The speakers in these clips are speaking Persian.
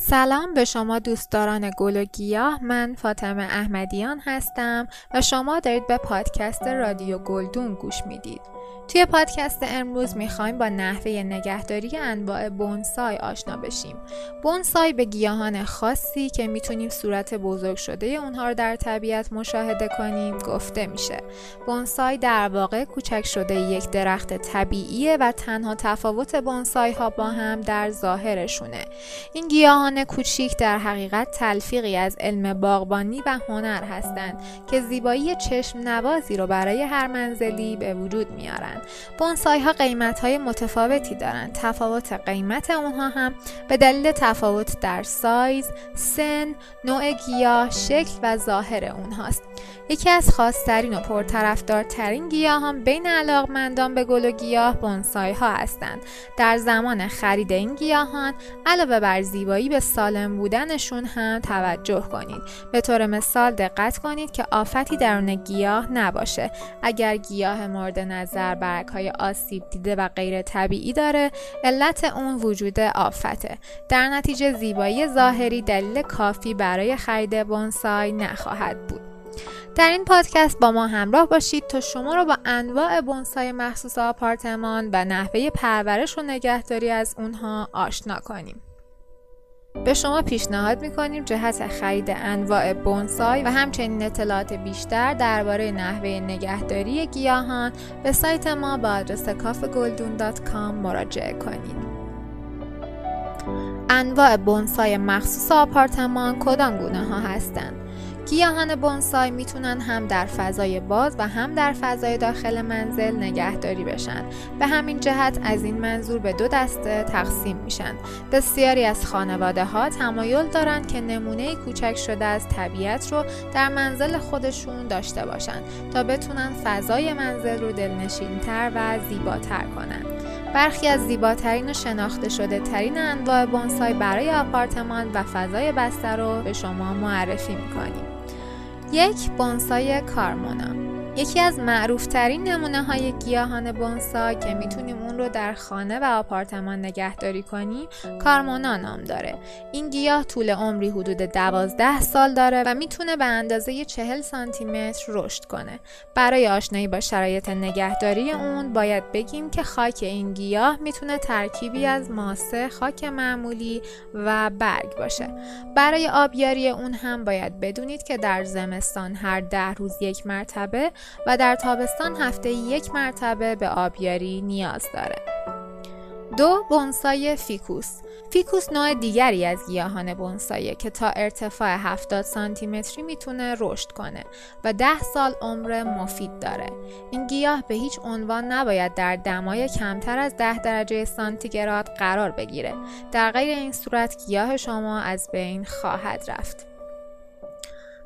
سلام به شما دوستداران گل و گیاه. من فاطمه احمدیان هستم و شما دارید به پادکست رادیو گلدون گوش می‌دید. توی پادکست امروز می‌خوایم با نحوه نگهداری انواع بونسای آشنا بشیم. بونسای به گیاهان خاصی که می‌تونیم صورت بزرگ شده اونها رو در طبیعت مشاهده کنیم گفته میشه. بونسای در واقع کوچک شده یک درخت طبیعیه و تنها تفاوت بونسای ها با هم در ظاهرشونه. این گیاهان کوچیک در حقیقت تلفیقی از علم باغبانی و هنر هستند که زیبایی چشم نوازی رو برای هر منزلی به وجود میارن. بونسای ها قیمت های متفاوتی دارند. تفاوت قیمت اونها هم به دلیل تفاوت در سایز سن نوع گیاه شکل و ظاهر اونهاست. یکی از خاصترین و پرطرفدارترین گیاهان بین علاقمندان به گل و گیاه بونسای ها هستند. در زمان خرید این گیاهان علاوه بر زیبایی به سالم بودنشون هم توجه کنید. به طور مثال دقت کنید که آفتی درون گیاه نباشه. اگر گیاه مورد نظر برگ های آسیب دیده و غیر طبیعی داره. علت اون وجود آفته. در نتیجه زیبایی ظاهری دلیل کافی برای خرید بونسای نخواهد بود. در این پادکست با ما همراه باشید تا شما را با انواع بونسای مخصوص آپارتمان و نحوه پرورش و نگهداری از اونها آشنا کنیم. به شما پیشنهاد می‌کنیم جهت خرید انواع بونسای و همچنین اطلاعات بیشتر درباره نحوه نگهداری گیاهان به سایت ما با آدرس کافگلدون.com مراجعه کنید. انواع بونسای مخصوص آپارتمان کدام گونه ها هستند؟ گیاهان بونسای می‌تونن هم در فضای باز و هم در فضای داخل منزل نگهداری بشن. به همین جهت از این منظور به دو دسته تقسیم میشن. بسیاری از خانواده ها تمایل دارند که نمونه کوچک شده از طبیعت رو در منزل خودشون داشته باشن تا بتونن فضای منزل رو دلنشینتر و زیباتر کنن. برخی از زیباترین و شناخته شده ترین انواع بونسای برای آپارتمان و فضای بسته رو به شما معرفی می‌کنیم. یک بونسای کارمونا یکی از معروفترین نمونه های گیاهان بونسا که می‌تونیم اون رو در خانه و آپارتمان نگهداری کنیم کارمونا نام داره. این گیاه طول عمری حدود 12 سال داره و می‌تونه به اندازه 40 سانتی متر رشد کنه. برای آشنایی با شرایط نگهداری اون باید بگیم که خاک این گیاه می‌تونه ترکیبی از ماسه خاک معمولی و برگ باشه. برای آبیاری اون هم باید بدونید که در زمستان هر ده روز یک مرتبه و در تابستان هفته یک مرتبه به آبیاری نیاز داره. دو بونسای فیکوس فیکوس نوع دیگری از گیاهان بونسایه که تا ارتفاع 70 سانتی متری می‌تونه رشد کنه و 10 سال عمر مفید داره. این گیاه به هیچ عنوان نباید در دمای کمتر از 10 درجه سانتیگراد قرار بگیره. در غیر این صورت گیاه شما از بین خواهد رفت.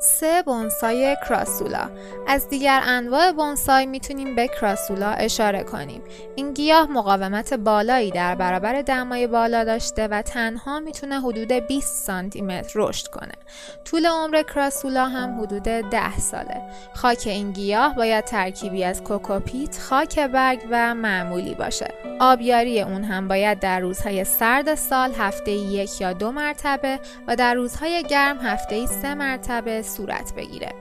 سه بونسای کراسولا. از دیگر انواع بونسای می‌تونیم به کراسولا اشاره کنیم. این گیاه مقاومت بالایی در برابر دمای بالا داشته و تنها می‌تونه حدود 20 سانتی متر رشد کنه. طول عمر کراسولا هم حدود 10 ساله. خاک این گیاه باید ترکیبی از کوکوپیت خاک برگ و معمولی باشه. آبیاری اون هم باید در روزهای سرد سال هفته یک یا دو مرتبه و در روزهای گرم هفته سه مرتبه صورت بگیره.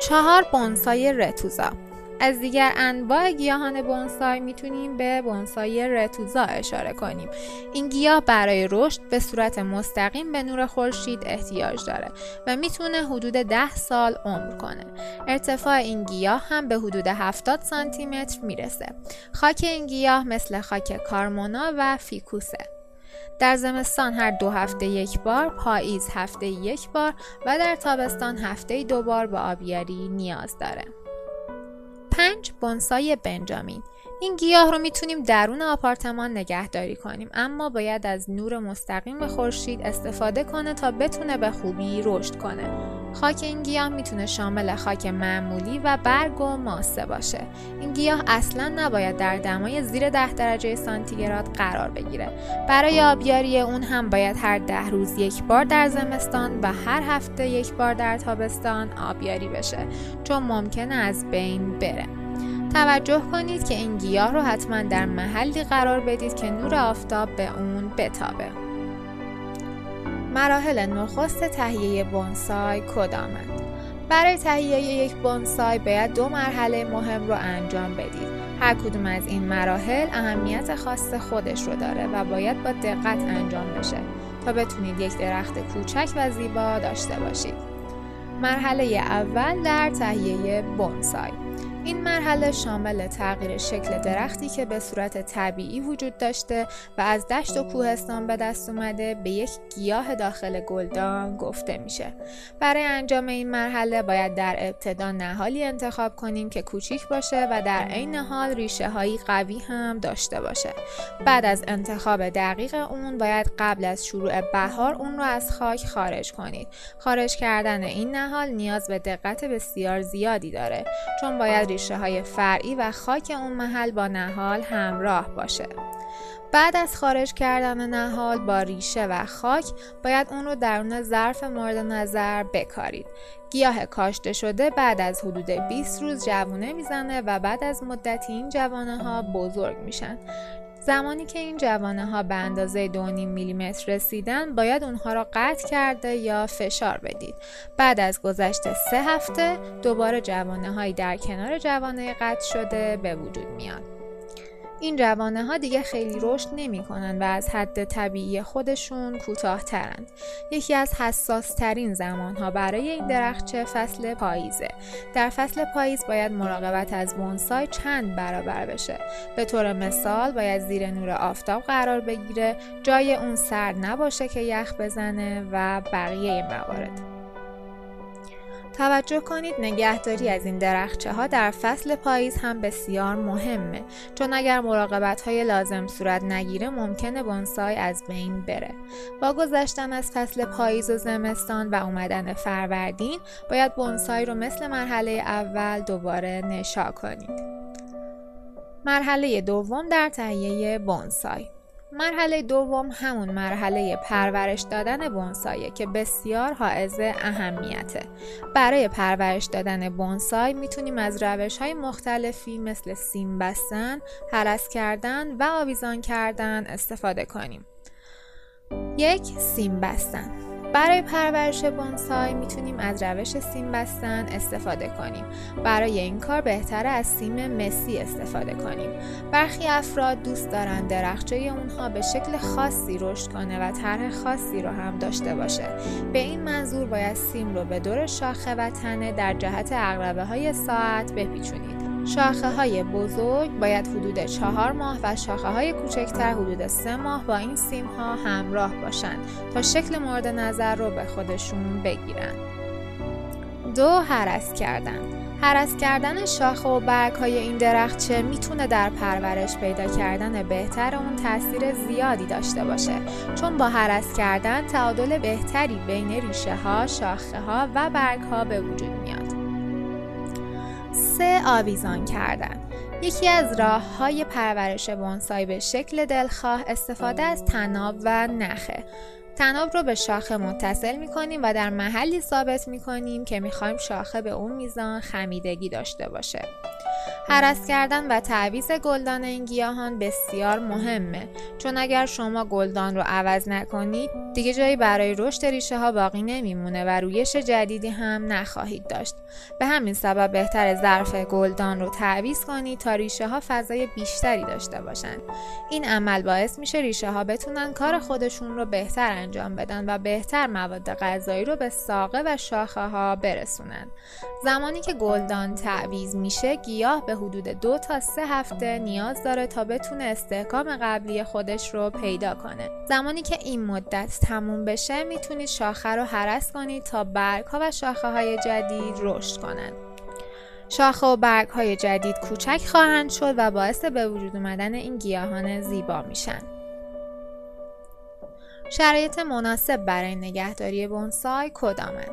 چهار بونسای رتوزا. از دیگر انواع گیاهان بونسای می‌تونیم به بونسای رتوزا اشاره کنیم. این گیاه برای رشد به صورت مستقیم به نور خورشید احتیاج داره و می‌تونه حدود 10 سال عمر کنه. ارتفاع این گیاه هم به حدود 70 سانتی متر می‌رسه. خاک این گیاه مثل خاک کارمونا و فیکوسه. در زمستان هر دو هفته یک بار، پاییز هفته یک بار و در تابستان هفته دو بار به آبیاری نیاز داره. 5. بونسای بنجامین این گیاه رو می‌تونیم درون آپارتمان نگهداری کنیم اما باید از نور مستقیم خورشید استفاده کنه تا بتونه به خوبی رشد کنه خاک این گیاه می‌تونه شامل خاک معمولی و برگ و ماسه باشه. این گیاه اصلا نباید در دمای زیر ده درجه سانتیگراد قرار بگیره. برای آبیاری اون هم باید هر ده روز یک بار در زمستان و هر هفته یک بار در تابستان آبیاری بشه چون ممکنه از بین بره. توجه کنید که این گیاه رو حتما در محلی قرار بدید که نور آفتاب به اون بتابه. مراحل نخست تهیه بونسای کدامند؟ برای تهیه یک بونسای باید دو مرحله مهم رو انجام بدید. هر کدوم از این مراحل اهمیت خاص خودش رو داره و باید با دقت انجام بشه تا بتونید یک درخت کوچک و زیبا داشته باشید. مرحله اول در تهیه بونسای این مرحله شامل تغییر شکل درختی که به صورت طبیعی وجود داشته و از دشت و کوهستان به دست اومده به یک گیاه داخل گلدان گفته میشه. برای انجام این مرحله باید در ابتدا نهالی انتخاب کنیم که کوچیک باشه و در عین حال ریشه هایی قوی هم داشته باشه. بعد از انتخاب دقیق اون باید قبل از شروع بهار اون رو از خاک خارج کنید. خارج کردن این نهال نیاز به دقت بسیار زیادی داره چون باید ریشه های فرعی و خاک اون محل با نهال همراه باشه. بعد از خارج کردن نهال با ریشه و خاک باید اون رو درون ظرف مورد نظر بکارید. گیاه کاشته شده بعد از حدود 20 روز جوونه می‌زنه و بعد از مدتی این جوانه ها بزرگ میشن. زمانی که این جوانه ها به اندازه 2.5 میلیمتر رسیدن باید اونها را قطع کرده یا فشار بدید. بعد از گذشت سه هفته دوباره جوانه هایی در کنار جوانه قطع شده به وجود میاد. این جوانه ها دیگه خیلی رشد نمی کنن و از حد طبیعی خودشون کوتاه ترند. یکی از حساس ترین زمان ها برای این درخچه فصل پاییزه. در فصل پاییز باید مراقبت از بونسای چند برابر بشه. به طور مثال باید زیر نور آفتاب قرار بگیره، جای اون سرد نباشه که یخ بزنه و بقیه موارد. توجه کنید نگهداری از این درخچه ها در فصل پاییز هم بسیار مهمه چون اگر مراقبت های لازم صورت نگیره ممکنه بونسای از بین بره. با گذشتن از فصل پاییز و زمستان و اومدن فروردین باید بونسای رو مثل مرحله اول دوباره نشا کنید. مرحله دوم در تهیه بونسای. مرحله دوم همون مرحله پرورش دادن بونسایه که بسیار حائز اهمیته. برای پرورش دادن بونسای می‌تونیم از روش های مختلفی مثل سیم بستن، حرس کردن و آویزان کردن استفاده کنیم. یک سیم بستن برای پرورش بونسای می‌تونیم از روش سیم بستن استفاده کنیم. برای این کار بهتره از سیم مسی استفاده کنیم. برخی افراد دوست دارن درخچه اونها به شکل خاصی رشد کنه و طرح خاصی رو هم داشته باشه. به این منظور باید سیم رو به دور شاخه و تنه در جهت اقربه های ساعت بپیچونید. شاخه های بزرگ باید حدود چهار ماه و شاخه های کوچکتر حدود سه ماه با این سیم ها همراه باشند تا شکل مورد نظر رو به خودشون بگیرن. دو حرس کردن حرس کردن شاخه و برگ های این درخچه می‌تونه در پرورش پیدا کردن بهتر اون تاثیر زیادی داشته باشه چون با حرس کردن تعادل بهتری بین ریشه ها، شاخه ها و برگ ها به وجود میاد. سه آویزان کردن یکی از راه های پرورش بونسای به شکل دلخواه استفاده از تناب و نخه. تناب رو به شاخه متصل می کنیم و در محلی ثابت می کنیم که می خواهیم شاخه به اون میزان خمیدگی داشته باشه. حرس کردن و تعویز گلدان این گیاهان بسیار مهمه. چون اگر شما گلدان رو عوض نکنید دیگه جایی برای رشد ریشه ها باقی نمیمونه و رویش جدیدی هم نخواهید داشت. به همین سبب بهتر ظرف گلدان رو تعویز کنید تا ریشه ها فضای بیشتری داشته باشند این عمل باعث میشه ریشه ها بتونن کار خودشون رو بهتر انجام بدن و بهتر مواد غذایی رو به ساقه و شاخه ها برسونن. زمانی که گلدان تعویز میشه گیاه به حدود دو تا سه هفته نیاز داره تا بتونه استحکام قبلی خودش رو پیدا کنه. زمانی که این مدت تموم بشه می‌تونید شاخه رو حرس کنید تا برگ ها و شاخه های جدید رشد کنند شاخه و برگ های جدید کوچک خواهند شد و باعث به وجود اومدن این گیاهان زیبا میشن. شرایط مناسب برای نگهداری بونسای کدامند؟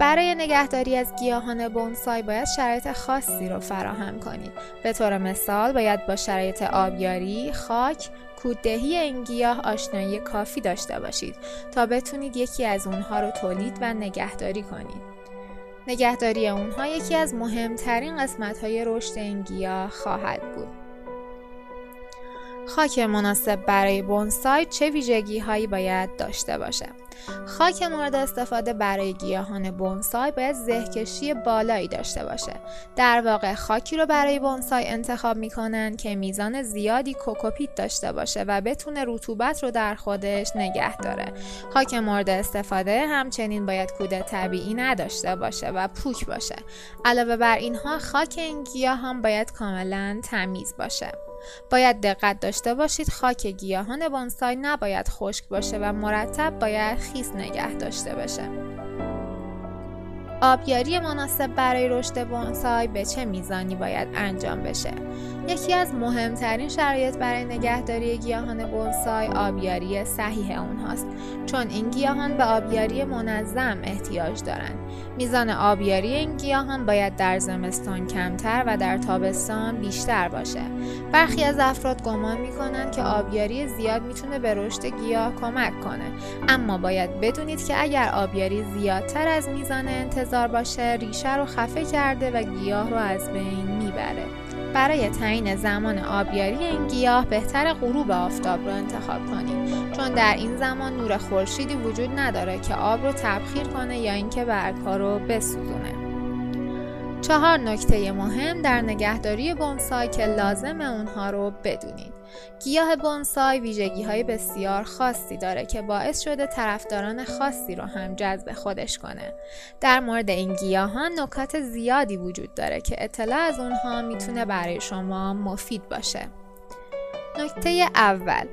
برای نگهداری از گیاهان بونسای باید شرایط خاصی رو فراهم کنید. به طور مثال باید با شرایط آبیاری، خاک، کوددهی این گیاه آشنایی کافی داشته باشید تا بتونید یکی از اونها رو تولید و نگهداری کنید. نگهداری اونها یکی از مهمترین قسمت های رشد این گیاه خواهد بود. خاک مناسب برای بونسای چه ویژگی هایی باید داشته باشه؟ خاک مورد استفاده برای گیاهان بونسای باید زهکشی بالایی داشته باشه. در واقع خاکی رو برای بونسای انتخاب می‌کنن که میزان زیادی کوکوپیت داشته باشه و بتونه رطوبت رو در خودش نگه داره. خاک مورد استفاده همچنین باید کود طبیعی نداشته باشه و پوک باشه. علاوه بر اینها خاک این گیاهان باید کاملا تمیز باشه. باید دقت داشته باشید خاک گیاهان بانسای نباید خشک باشه و مرتب باید خیس نگه داشته باشه. آبیاری مناسب برای رشد بونسای به چه میزانی باید انجام بشه؟ یکی از مهمترین شرایط برای نگهداری گیاهان بونسای آبیاری صحیح اونهاست چون این گیاهان به آبیاری منظم احتیاج دارند. میزان آبیاری این گیاهان باید در زمستان کمتر و در تابستان بیشتر باشه. برخی از افراد گمان می‌کنند که آبیاری زیاد می‌تونه به رشد گیاه کمک کنه. اما باید بدونید که اگر آبیاری زیادتر از میزان انتظار باشه ریشه رو خفه کرده و گیاه رو از بین می‌بره. برای تعیین زمان آبیاری این گیاه بهتر غروب آفتاب رو انتخاب کنید چون در این زمان نور خورشیدی وجود نداره که آب رو تبخیر کنه یا اینکه برگها رو بسوزونه. چهار نکته مهم در نگهداری بونسای که لازم اونها رو بدونید. گیاه بونسای ویژگی های بسیار خاصی داره که باعث شده طرفداران خاصی رو هم جذب خودش کنه. در مورد این گیاهان نکات زیادی وجود داره که اطلاع از اونها می‌تونه برای شما مفید باشه. نکته اول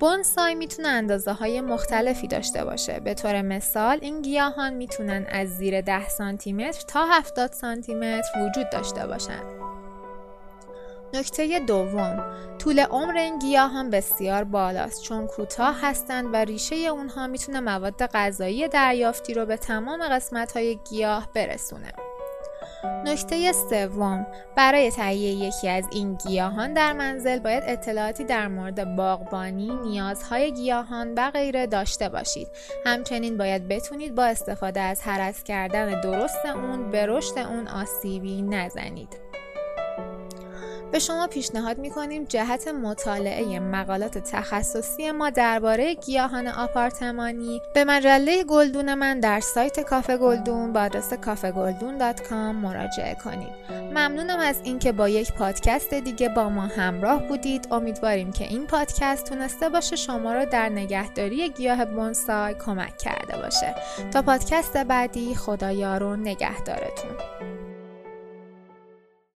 بونسای می‌تونه اندازه های مختلفی داشته باشه. به طور مثال این گیاهان می‌تونن از زیر 10 سانتی متر تا 70 سانتی متر وجود داشته باشند نکته دوم طول عمر این گیاهان بسیار بالاست چون کوتاه هستند و ریشه اونها می‌تونه مواد غذایی دریافتی رو به تمام قسمت های گیاه برسونه نکته سوم برای تهیه یکی از این گیاهان در منزل باید اطلاعاتی در مورد باغبانی، نیازهای گیاهان و غیره داشته باشید. همچنین باید بتونید با استفاده از حرس کردن درست اون به رشد اون آسیبی نزنید. به شما پیشنهاد می‌کنیم جهت مطالعه مقالات تخصصی ما درباره گیاهان آپارتمانی. به مجله گلدون من در سایت کافه گلدون با آدرس کافه مراجعه کنید. ممنونم از اینکه با یک پادکست دیگه با ما همراه بودید. امیدواریم که این پادکست تونسته باشه شما را در نگهداری گیاه بونسای کمک کرده باشه. تا پادکست بعدی خدایا رو نگهدارتون.